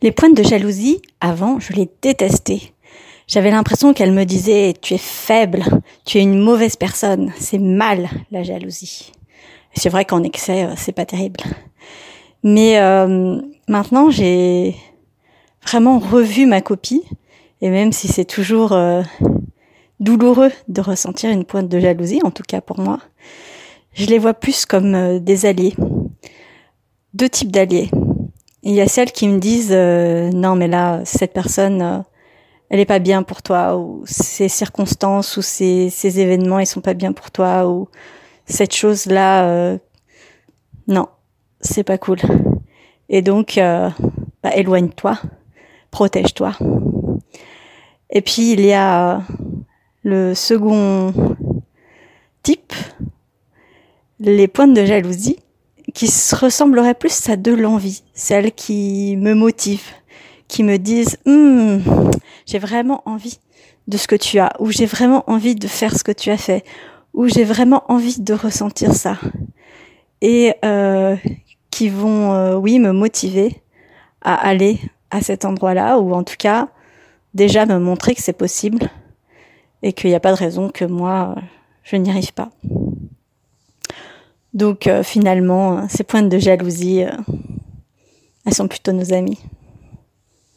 Les pointes de jalousie, avant, je les détestais. J'avais l'impression qu'elle me disait tu es faible, tu es une mauvaise personne, c'est mal la jalousie. C'est vrai qu'en excès, euh, c'est pas terrible. Mais euh, maintenant, j'ai vraiment revu ma copie, et même si c'est toujours euh, douloureux de ressentir une pointe de jalousie, en tout cas pour moi, je les vois plus comme des alliés. Deux types d'alliés. Il y a celles qui me disent non mais là cette personne elle est pas bien pour toi ou ces circonstances ou ces, événements ils sont pas bien pour toi ou cette chose là euh, non c'est pas cool. Et donc euh, bah, éloigne-toi protège-toi. Et puis il y a le second type les pointes de jalousie qui se ressembleraient plus à de l'envie celles qui me motivent qui me disent hm, j'ai vraiment envie de ce que tu as, ou j'ai vraiment envie de faire ce que tu as fait, ou j'ai vraiment envie de ressentir ça, et euh, qui vont, euh, oui, me motiver à aller à cet endroit-là, ou en tout cas déjà me montrer que c'est possible et qu'il n'y a pas de raison que moi je n'y arrive pas. Donc euh, finalement, ces pointes de jalousie, elles sont plutôt nos amis.